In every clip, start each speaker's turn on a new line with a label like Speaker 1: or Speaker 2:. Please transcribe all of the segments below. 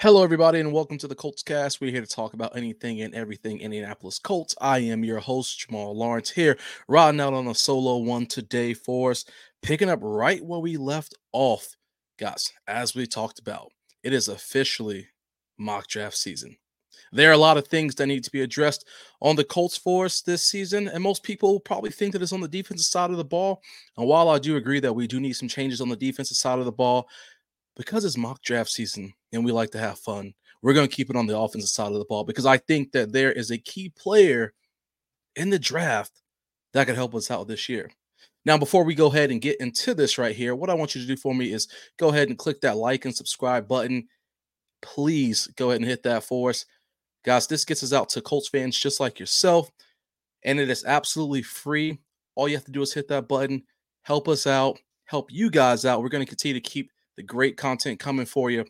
Speaker 1: Hello, everybody, and welcome to the Colts Cast. We're here to talk about anything and everything Indianapolis Colts. I am your host, Jamal Lawrence, here, riding out on a solo one today for us, picking up right where we left off. Guys, as we talked about, it is officially mock draft season. There are a lot of things that need to be addressed on the Colts for us this season, and most people probably think that it's on the defensive side of the ball. And while I do agree that we do need some changes on the defensive side of the ball, because it's mock draft season and we like to have fun, we're going to keep it on the offensive side of the ball because I think that there is a key player in the draft that could help us out this year. Now, before we go ahead and get into this right here, what I want you to do for me is go ahead and click that like and subscribe button. Please go ahead and hit that for us. Guys, this gets us out to Colts fans just like yourself, and it is absolutely free. All you have to do is hit that button, help us out, help you guys out. We're going to continue to keep the great content coming for you.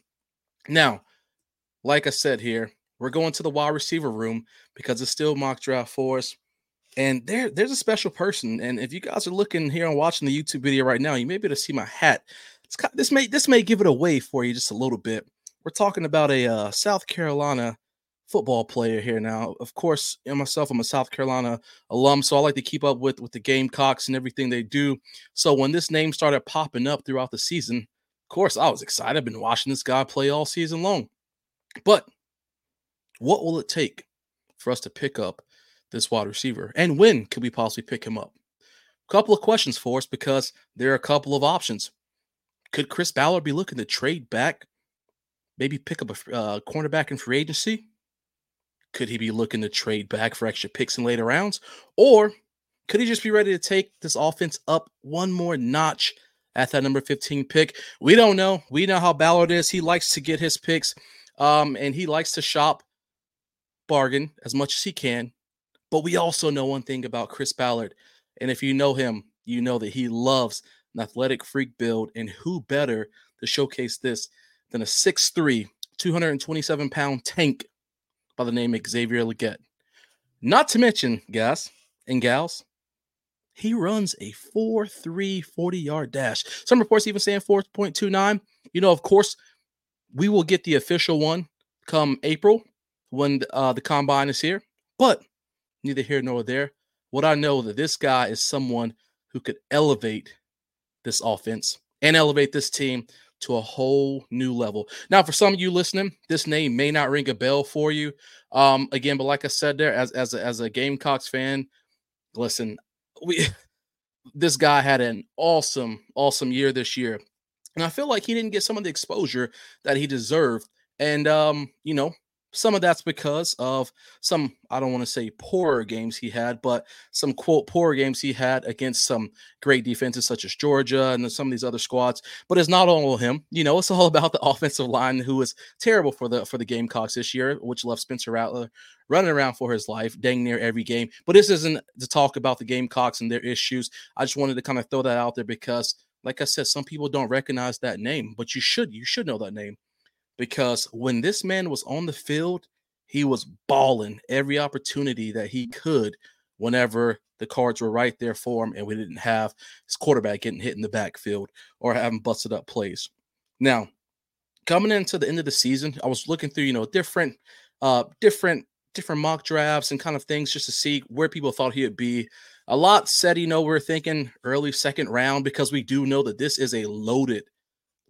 Speaker 1: Now, like I said here, we're going to the wide receiver room because it's still mock draft for us. And there, there's a special person. And if you guys are looking here and watching the YouTube video right now, you may be able to see my hat. Kind of, this may this may give it away for you just a little bit. We're talking about a uh, South Carolina football player here now. Of course, myself, I'm a South Carolina alum, so I like to keep up with with the Gamecocks and everything they do. So when this name started popping up throughout the season, of course, I was excited. I've been watching this guy play all season long. But what will it take for us to pick up this wide receiver? And when could we possibly pick him up? A couple of questions for us because there are a couple of options. Could Chris Ballard be looking to trade back, maybe pick up a uh, cornerback in free agency? Could he be looking to trade back for extra picks in later rounds? Or could he just be ready to take this offense up one more notch at that number 15 pick. We don't know. We know how Ballard is. He likes to get his picks um, and he likes to shop bargain as much as he can. But we also know one thing about Chris Ballard. And if you know him, you know that he loves an athletic freak build. And who better to showcase this than a 6'3, 227 pound tank by the name of Xavier Legette? Not to mention, guys and gals, he runs a 4 3 40 yard dash. Some reports even saying 4.29. You know, of course, we will get the official one come April when uh, the combine is here, but neither here nor there. What I know that this guy is someone who could elevate this offense and elevate this team to a whole new level. Now, for some of you listening, this name may not ring a bell for you. Um, again, but like I said there, as as a, as a Gamecocks fan, listen, we this guy had an awesome, awesome year this year. And I feel like he didn't get some of the exposure that he deserved. And um, you know, some of that's because of some, I don't want to say poorer games he had, but some quote poorer games he had against some great defenses such as Georgia and some of these other squads. But it's not all him. You know, it's all about the offensive line who was terrible for the for the Gamecocks this year, which left Spencer Rattler running around for his life, dang near every game. But this isn't to talk about the Gamecocks and their issues. I just wanted to kind of throw that out there because, like I said, some people don't recognize that name, but you should. You should know that name because when this man was on the field, he was balling every opportunity that he could whenever the cards were right there for him and we didn't have his quarterback getting hit in the backfield or having busted up plays. Now, coming into the end of the season, I was looking through, you know, different uh different different mock drafts and kind of things just to see where people thought he would be. A lot said, you know, we're thinking early second round because we do know that this is a loaded,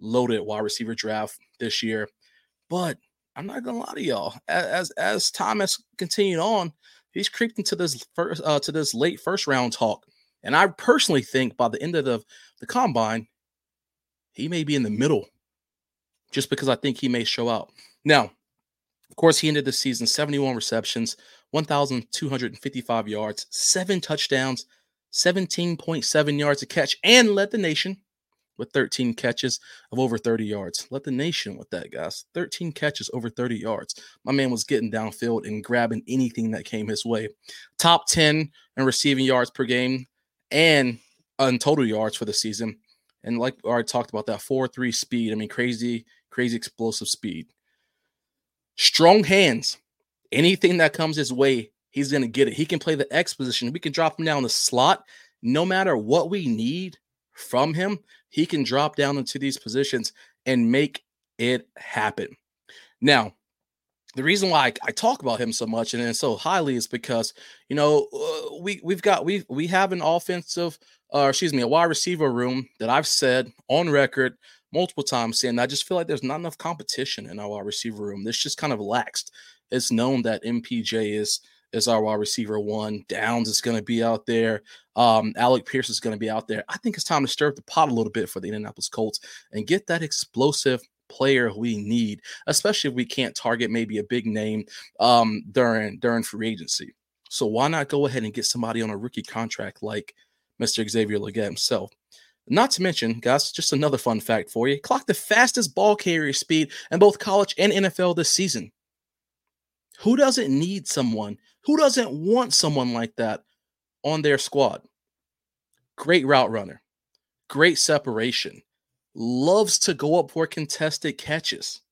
Speaker 1: loaded wide receiver draft this year. But I'm not gonna lie to y'all. As as time has continued on, he's creeped into this first uh, to this late first round talk. And I personally think by the end of the, the combine, he may be in the middle, just because I think he may show out. Now, of course, he ended the season 71 receptions, 1,255 yards, seven touchdowns, 17.7 yards a catch, and led the nation with 13 catches of over 30 yards. Let the nation with that, guys. 13 catches over 30 yards. My man was getting downfield and grabbing anything that came his way. Top 10 in receiving yards per game and on total yards for the season. And like I already talked about that 4 3 speed. I mean, crazy, crazy explosive speed. Strong hands. Anything that comes his way, he's going to get it. He can play the X position. We can drop him down the slot. No matter what we need from him, he can drop down into these positions and make it happen. Now, the reason why I, I, talk about him so much and, and so highly is because you know uh, we we've got we we have an offensive uh, excuse me a wide receiver room that I've said on record multiple times saying I just feel like there's not enough competition in our wide receiver room. This just kind of laxed. It's known that MPJ is is our wide receiver one. Downs is going to be out there. Um, Alec Pierce is going to be out there. I think it's time to stir up the pot a little bit for the Indianapolis Colts and get that explosive player we need, especially if we can't target maybe a big name um, during during free agency. So why not go ahead and get somebody on a rookie contract like Mr. Xavier Legette himself? Not to mention, guys, just another fun fact for you: clock the fastest ball carrier speed in both college and NFL this season. Who doesn't need someone? Who doesn't want someone like that on their squad? Great route runner, great separation, loves to go up for contested catches.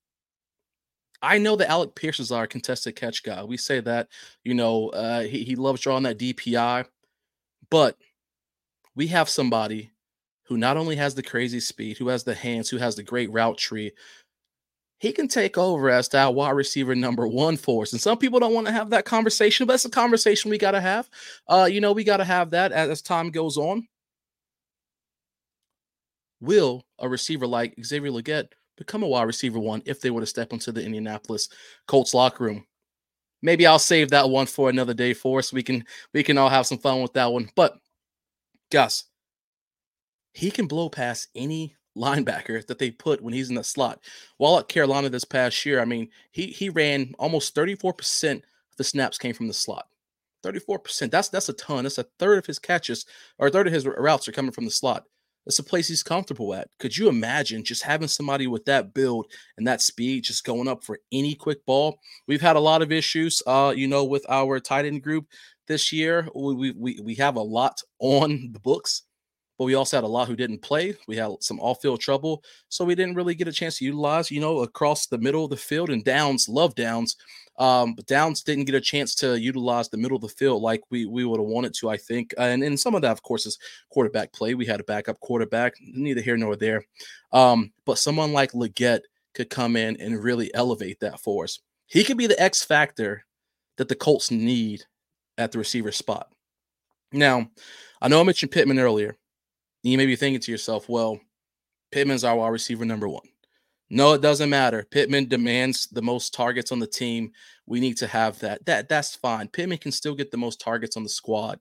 Speaker 1: I know that Alec Pierce is our contested catch guy. We say that, you know, uh, he, he loves drawing that DPI, but we have somebody who not only has the crazy speed, who has the hands, who has the great route tree, he can take over as that wide receiver number one for us. And some people don't want to have that conversation, but it's a conversation we got to have. Uh, you know, we got to have that as, as time goes on will a receiver like Xavier Legette become a wide receiver one if they were to step into the Indianapolis Colts locker room? Maybe I'll save that one for another day for us. We can we can all have some fun with that one. But Gus, he can blow past any linebacker that they put when he's in the slot. While at Carolina this past year, I mean, he he ran almost 34% of the snaps came from the slot. 34%. That's that's a ton. That's a third of his catches or a third of his routes are coming from the slot. That's a place he's comfortable at. Could you imagine just having somebody with that build and that speed just going up for any quick ball? We've had a lot of issues, uh, you know, with our tight end group this year. We, we, we have a lot on the books, but we also had a lot who didn't play. We had some off field trouble. So we didn't really get a chance to utilize, you know, across the middle of the field and downs, love downs. Um, but Downs didn't get a chance to utilize the middle of the field like we we would have wanted to, I think. And and some of that, of course, is quarterback play. We had a backup quarterback, neither here nor there. Um, but someone like Legette could come in and really elevate that for us. He could be the X factor that the Colts need at the receiver spot. Now, I know I mentioned Pittman earlier. You may be thinking to yourself, well, Pittman's our wide receiver number one. No, it doesn't matter. Pittman demands the most targets on the team. We need to have that. That that's fine. Pittman can still get the most targets on the squad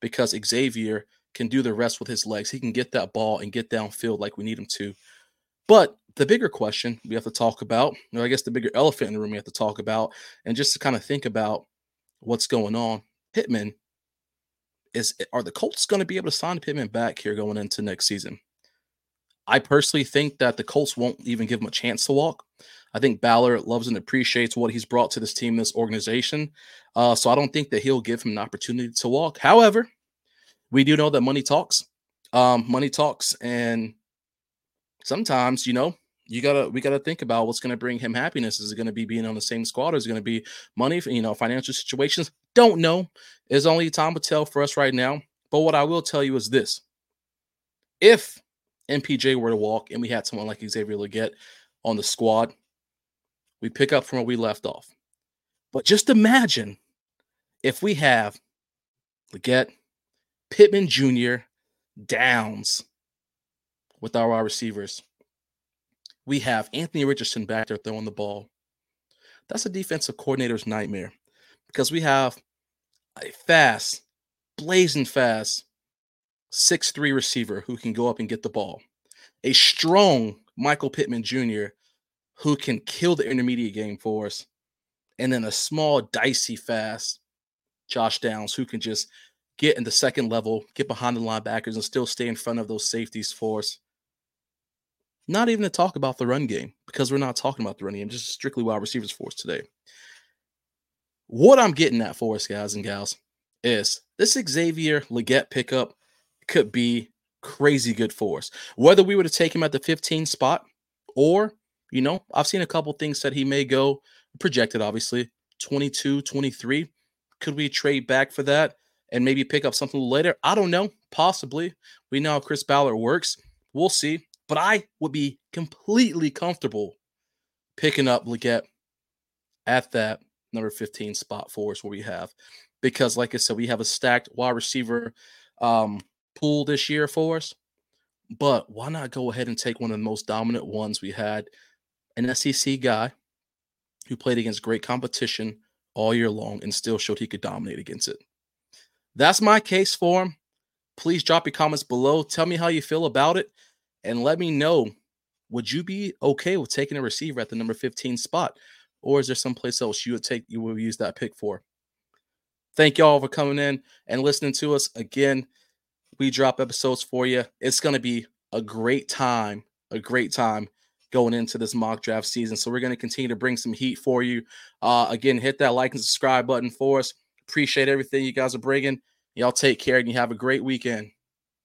Speaker 1: because Xavier can do the rest with his legs. He can get that ball and get downfield like we need him to. But the bigger question we have to talk about, or I guess the bigger elephant in the room we have to talk about, and just to kind of think about what's going on. Pittman is are the Colts going to be able to sign Pittman back here going into next season? I personally think that the Colts won't even give him a chance to walk. I think Ballard loves and appreciates what he's brought to this team, this organization. Uh, so I don't think that he'll give him an opportunity to walk. However, we do know that money talks. Um, money talks, and sometimes, you know, you gotta we gotta think about what's gonna bring him happiness. Is it gonna be being on the same squad? Or is it gonna be money? You know, financial situations. Don't know. It's only time to tell for us right now. But what I will tell you is this: if MPJ were to walk and we had someone like Xavier Legette on the squad, we pick up from where we left off. But just imagine if we have Legette, Pittman Jr., Downs with our wide receivers. We have Anthony Richardson back there throwing the ball. That's a defensive coordinator's nightmare because we have a fast, blazing fast six-three receiver who can go up and get the ball, a strong Michael Pittman Jr. who can kill the intermediate game for us, and then a small, dicey, fast Josh Downs who can just get in the second level, get behind the linebackers, and still stay in front of those safeties for us. Not even to talk about the run game because we're not talking about the run game, just strictly wide receivers for us today. What I'm getting at for us, guys and gals, is this Xavier Legette pickup could be crazy good for us. Whether we were to take him at the 15 spot or, you know, I've seen a couple things that he may go projected, obviously, 22, 23. Could we trade back for that and maybe pick up something later? I don't know. Possibly. We know how Chris Ballard works. We'll see. But I would be completely comfortable picking up Legette at that number 15 spot for us where we have. Because, like I said, we have a stacked wide receiver um, pool this year for us. But why not go ahead and take one of the most dominant ones we had? An SEC guy who played against great competition all year long and still showed he could dominate against it. That's my case for him. Please drop your comments below. Tell me how you feel about it and let me know would you be okay with taking a receiver at the number 15 spot? Or is there someplace else you would take you would use that pick for? Thank y'all for coming in and listening to us. Again, we drop episodes for you. It's going to be a great time, a great time going into this mock draft season. So we're going to continue to bring some heat for you. Uh, again, hit that like and subscribe button for us. Appreciate everything you guys are bringing. Y'all take care and you have a great weekend.